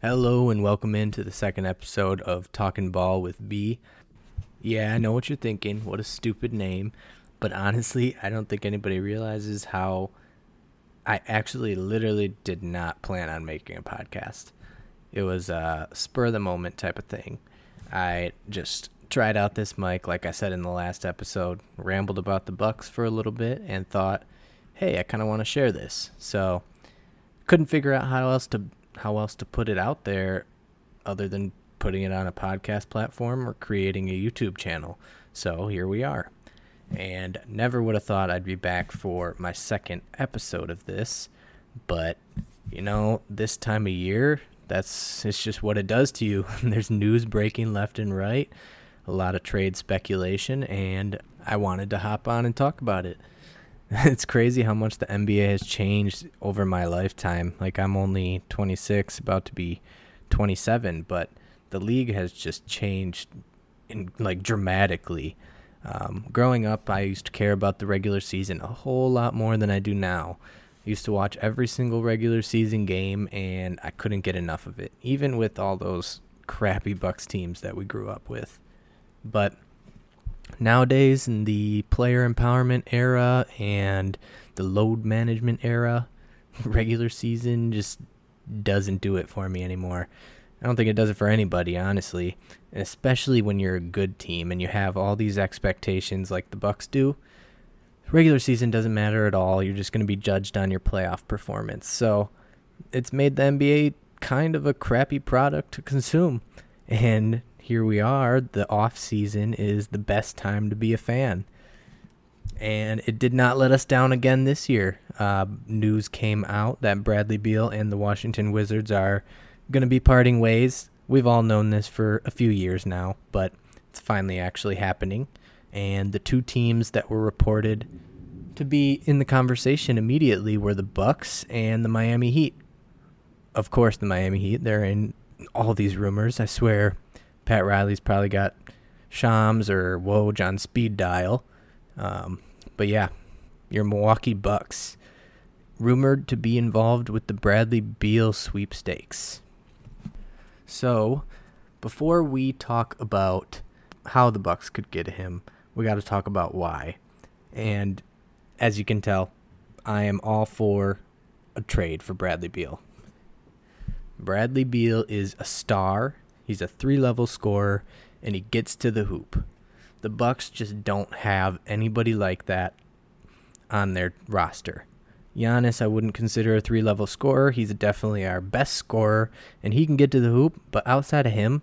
Hello and welcome into the second episode of Talking Ball with B. Yeah, I know what you're thinking. What a stupid name. But honestly, I don't think anybody realizes how I actually literally did not plan on making a podcast. It was a spur of the moment type of thing. I just tried out this mic, like I said in the last episode, rambled about the Bucks for a little bit, and thought, hey, I kind of want to share this. So couldn't figure out how else to how else to put it out there other than putting it on a podcast platform or creating a YouTube channel. So here we are. And never would have thought I'd be back for my second episode of this, but you know, this time of year, that's it's just what it does to you. There's news breaking left and right, a lot of trade speculation, and I wanted to hop on and talk about it. it's crazy how much the NBA has changed over my lifetime. Like I'm only 26, about to be 27, but the league has just changed in like dramatically. Um, growing up, I used to care about the regular season a whole lot more than I do now. I used to watch every single regular season game, and I couldn't get enough of it, even with all those crappy Bucks teams that we grew up with. But nowadays in the player empowerment era and the load management era, regular season just doesn't do it for me anymore. I don't think it does it for anybody, honestly, especially when you're a good team and you have all these expectations like the Bucks do. Regular season doesn't matter at all. You're just going to be judged on your playoff performance. So, it's made the NBA kind of a crappy product to consume. And here we are. The off season is the best time to be a fan, and it did not let us down again this year. Uh, news came out that Bradley Beal and the Washington Wizards are going to be parting ways. We've all known this for a few years now, but it's finally actually happening. And the two teams that were reported to be in the conversation immediately were the Bucks and the Miami Heat. Of course, the Miami Heat. They're in all these rumors. I swear Pat Riley's probably got Shams or Woj on speed dial. Um, but yeah, your Milwaukee Bucks rumored to be involved with the Bradley Beal sweepstakes. So, before we talk about how the Bucks could get him, we got to talk about why. And as you can tell, I am all for a trade for Bradley Beal. Bradley Beal is a star He's a three-level scorer and he gets to the hoop. The Bucks just don't have anybody like that on their roster. Giannis, I wouldn't consider a three-level scorer. He's definitely our best scorer and he can get to the hoop, but outside of him,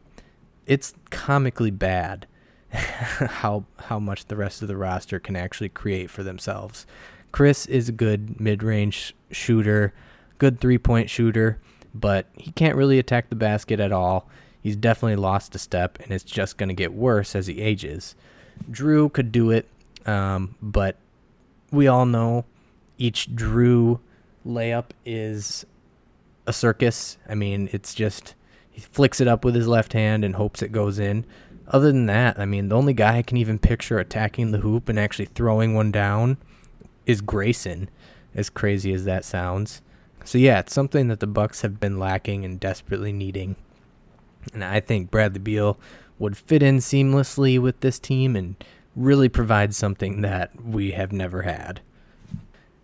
it's comically bad how how much the rest of the roster can actually create for themselves. Khris is a good mid-range shooter, good three-point shooter, but he can't really attack the basket at all he's definitely lost a step, and it's just going to get worse as he ages. Jrue could do it, um, but we all know each Jrue layup is a circus. I mean, it's just he flicks it up with his left hand and hopes it goes in. Other than that, I mean, the only guy I can even picture attacking the hoop and actually throwing one down is Grayson, as crazy as that sounds. So yeah, it's something that the Bucks have been lacking and desperately needing. And I think Bradley Beal would fit in seamlessly with this team and really provide something that we have never had.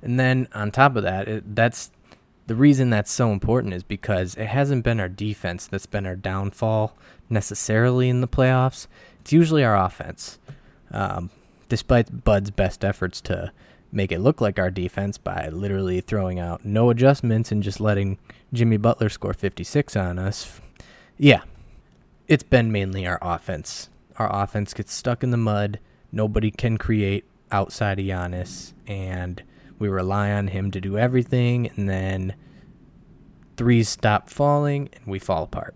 And then on top of that, it, that's the reason that's so important is because it hasn't been our defense that's been our downfall necessarily in the playoffs. It's usually our offense. Um, despite Bud's best efforts to make it look like our defense by literally throwing out no adjustments and just letting Jimmy Butler score 56 on us. Yeah, it's been mainly our offense. Our offense gets stuck in the mud. Nobody can create outside of Giannis, and we rely on him to do everything, and then threes stop falling, and we fall apart.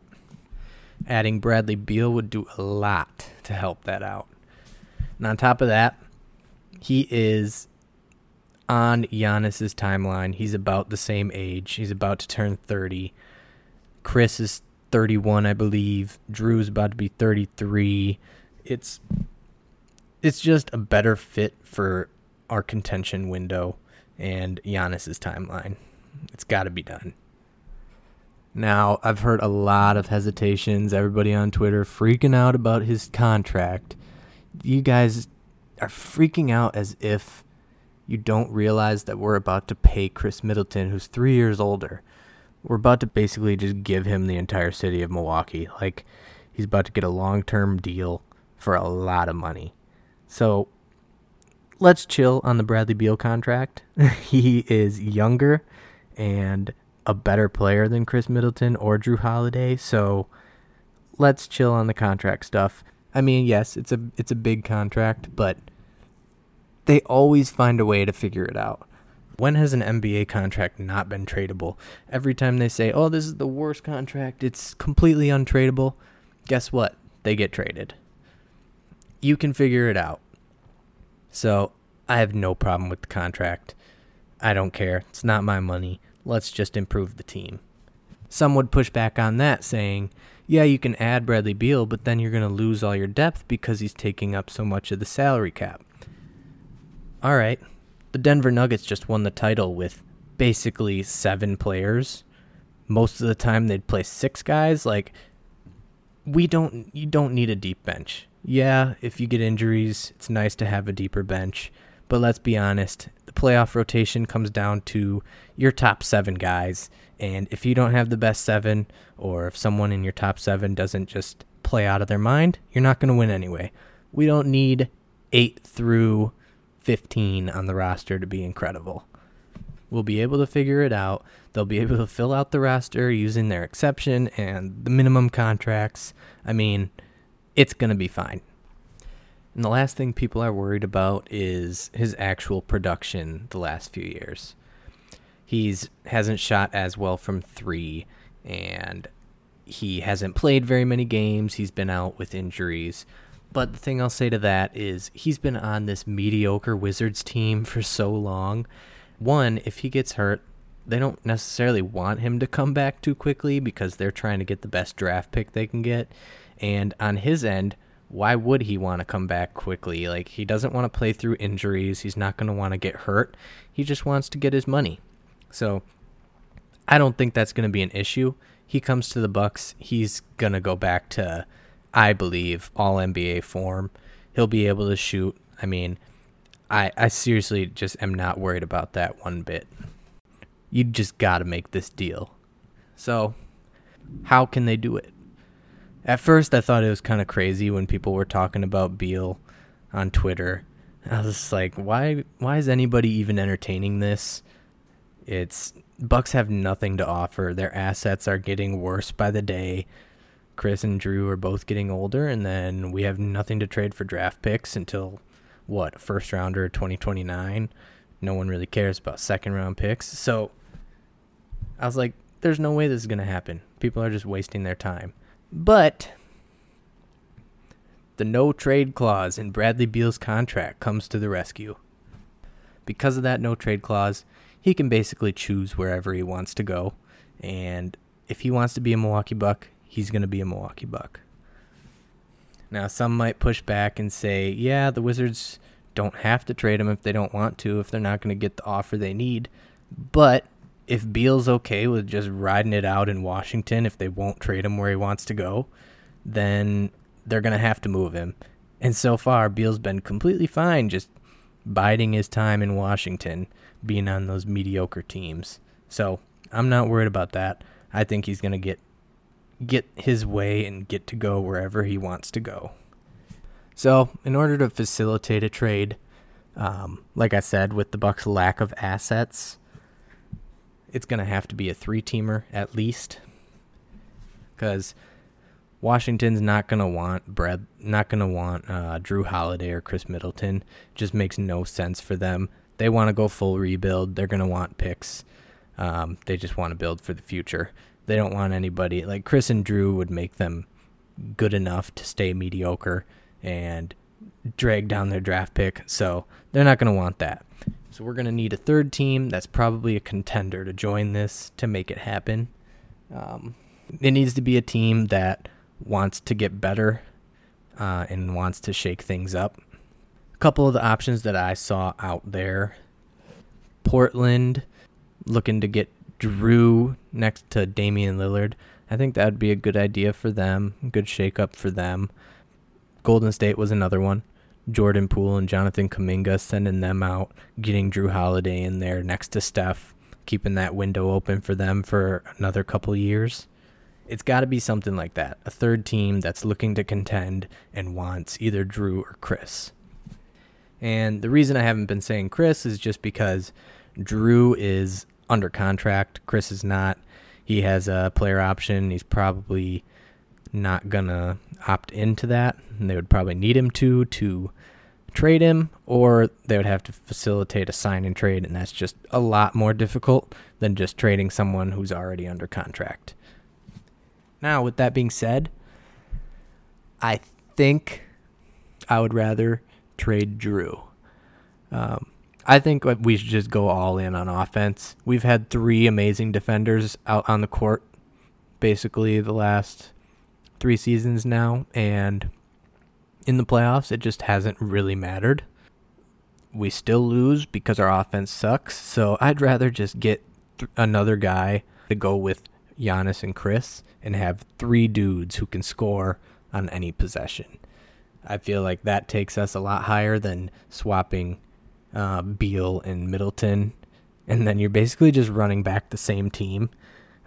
Adding Bradley Beal would do a lot to help that out. And on top of that, he is on Giannis's timeline. He's about the same age. He's about to turn 30. Khris is 31, I believe. Jrue's about to be 33. It's it's just a better fit for our contention window and Giannis's timeline. It's got to be done. Now, I've heard a lot of hesitations, everybody on Twitter freaking out about his contract. You guys are freaking out as if you don't realize that we're about to pay Khris Middleton, who's three years older. We're about to basically just give him the entire city of Milwaukee. Like, he's about to get a long term deal for a lot of money. So, let's chill on the Bradley Beal contract. he is younger and a better player than Khris Middleton or Jrue Holiday, so let's chill on the contract stuff. I mean, yes, it's a it's a big contract, but they always find a way to figure it out. When has an NBA contract not been tradable? Every time they say, "Oh, this is the worst contract. It's completely untradeable." Guess what? They get traded. You can figure it out. So, I have no problem with the contract. I don't care. It's not my money. Let's just improve the team. Some would push back on that, saying, yeah, you can add Bradley Beal, but then you're going to lose all your depth because he's taking up so much of the salary cap. All right. The Denver Nuggets just won the title with basically seven players. Most of the time they'd play six guys. Like, we don't, you don't need a deep bench. Yeah, if you get injuries, it's nice to have a deeper bench. But let's be honest, the playoff rotation comes down to your top seven guys. And if you don't have the best seven, or if someone in your top seven doesn't just play out of their mind, you're not going to win anyway. We don't need eight through 15 on the roster to be incredible. We'll be able to figure it out. They'll be able to fill out the roster using their exception and the minimum contracts. I mean, it's going to be fine. And the last thing people are worried about is his actual production the last few years. He's hasn't shot as well from 3 and he hasn't played very many games. He's been out with injuries. But the thing I'll say to that is he's been on this mediocre Wizards team for so long. One, if he gets hurt, they don't necessarily want him to come back too quickly because they're trying to get the best draft pick they can get. And on his end, why would he want to come back quickly? Like he doesn't want to play through injuries. He's not going to want to get hurt. He just wants to get his money. So I don't think that's going to be an issue. He comes to the Bucks, he's going to go back to I believe all NBA form. He'll be able to shoot. I mean, I I seriously just am not worried about that one bit. You just got to make this deal. So, how can they do it? At first, I thought it was kind of crazy when people were talking about Beal on Twitter. I was like, why? Why is anybody even entertaining this? It's Bucks have nothing to offer. Their assets are getting worse by the day. Khris and Jrue are both getting older, and then we have nothing to trade for draft picks until what first rounder 2029. No one really cares about second round picks. So I was like, there's no way this is gonna happen. People are just wasting their time. But the no trade clause in Bradley Beal's contract comes to the rescue. Because of that no trade clause, he can basically choose wherever he wants to go. And if he wants to be a Milwaukee Buck, he's going to be a Milwaukee Buck. Now, some might push back and say, yeah, the Wizards don't have to trade him if they don't want to, if they're not going to get the offer they need. But if Beal's okay with just riding it out in Washington if they won't trade him where he wants to go, then they're going to have to move him. And so far, Beal's been completely fine just biding his time in Washington, being on those mediocre teams. So I'm not worried about that. I think he's going to get get his way and get to go wherever he wants to go. So, in order to facilitate a trade, um, like I said, with the Bucks' lack of assets, it's going to have to be a three-teamer at least, because Washington's not going to want Brad, not going to want uh, Jrue Holiday or Khris Middleton. Just makes no sense for them. They want to go full rebuild. They're going to want picks. Um, they just want to build for the future. They don't want anybody like Khris and Jrue would make them good enough to stay mediocre and drag down their draft pick. So they're not going to want that. So we're going to need a third team that's probably a contender to join this to make it happen. Um, it needs to be a team that wants to get better uh, and wants to shake things up. A couple of the options that I saw out there Portland looking to get Jrue next to Damian Lillard. I think that would be a good idea for them, good shakeup for them. Golden State was another one. Jordan Poole and Jonathan Kuminga sending them out, getting Jrue Holiday in there next to Steph, keeping that window open for them for another couple years. It's got to be something like that. A third team that's looking to contend and wants either Jrue or Khris. And the reason I haven't been saying Khris is just because Jrue is under contract. Khris is not. He has a player option. He's probably not to opt into that. And they would probably need him to to trade him, or they would have to facilitate a sign and trade, and that's just a lot more difficult than just trading someone who's already under contract. Now, with that being said, I think I would rather trade Jrue. Um, I think we should just go all in on offense. We've had three amazing defenders out on the court basically the last three seasons now, and in the playoffs, it just hasn't really mattered. We still lose because our offense sucks, so I'd rather just get th- another guy to go with Giannis and Khris and have three dudes who can score on any possession. I feel like that takes us a lot higher than swapping uh, Beal and Middleton, and then you're basically just running back the same team.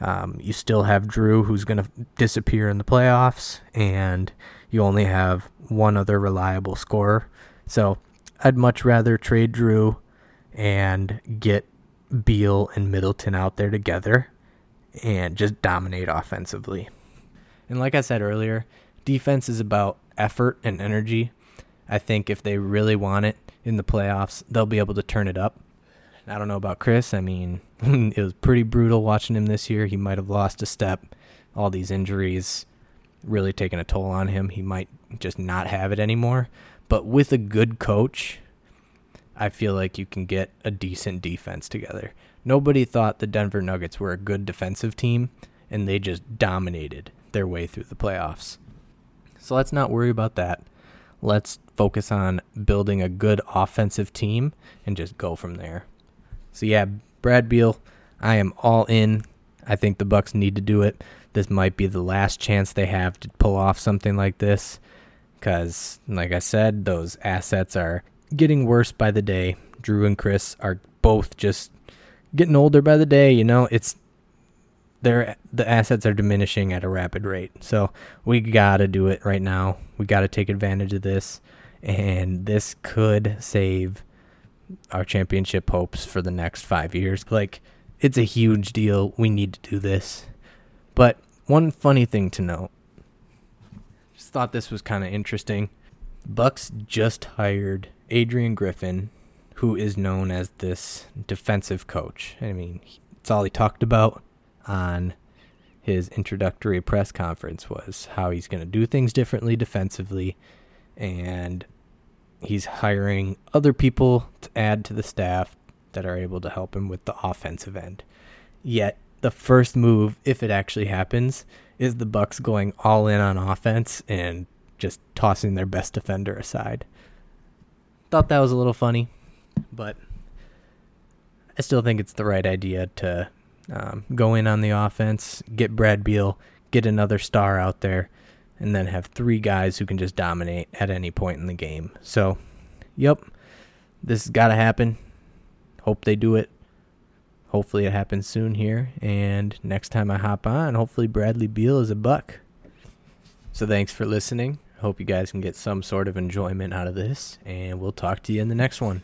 Um, you still have Jrue, who's going to disappear in the playoffs, and you only have one other reliable scorer. So I'd much rather trade Jrue and get Beal and Middleton out there together and just dominate offensively. And like I said earlier, defense is about effort and energy. I think if they really want it in the playoffs, they'll be able to turn it up. I don't know about Khris. I mean, it was pretty brutal watching him this year. He might have lost a step. All these injuries really taking a toll on him. He might just not have it anymore. But with a good coach, I feel like you can get a decent defense together. Nobody thought the Denver Nuggets were a good defensive team, and they just dominated their way through the playoffs. So let's not worry about that. Let's focus on building a good offensive team and just go from there. So yeah, Brad Beal, I am all in. I think the Bucks need to do it. This might be the last chance they have to pull off something like this cuz like I said, those assets are getting worse by the day. Jrue and Khris are both just getting older by the day, you know. It's their the assets are diminishing at a rapid rate. So we got to do it right now. We got to take advantage of this and this could save our championship hopes for the next 5 years. Like it's a huge deal. We need to do this. But one funny thing to note. Just thought this was kind of interesting. Bucks just hired Adrian Griffin, who is known as this defensive coach. I mean, it's all he talked about on his introductory press conference was how he's going to do things differently defensively and he's hiring other people to add to the staff that are able to help him with the offensive end. Yet the first move, if it actually happens, is the Bucks going all in on offense and just tossing their best defender aside. Thought that was a little funny, but I still think it's the right idea to um, go in on the offense, get Brad Beal, get another star out there, and then have three guys who can just dominate at any point in the game. So, yep, this has got to happen. Hope they do it. Hopefully, it happens soon here. And next time I hop on, hopefully, Bradley Beal is a buck. So, thanks for listening. Hope you guys can get some sort of enjoyment out of this, and we'll talk to you in the next one.